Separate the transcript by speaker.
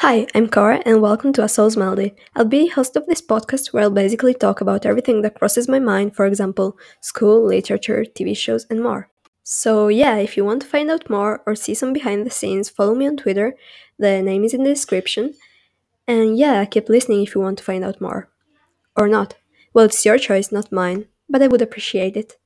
Speaker 1: Hi, I'm Cora, and welcome to A Soul's Melody. I'll be the host of this podcast where I'll basically talk about everything that crosses my mind, for example, school, literature, TV shows, and more. So, yeah, if you want to find out more or see some behind the scenes, follow me on Twitter. The name is in the description. And yeah, keep listening if you want to find out more. Or not. Well, it's your choice, not mine, but I would appreciate it.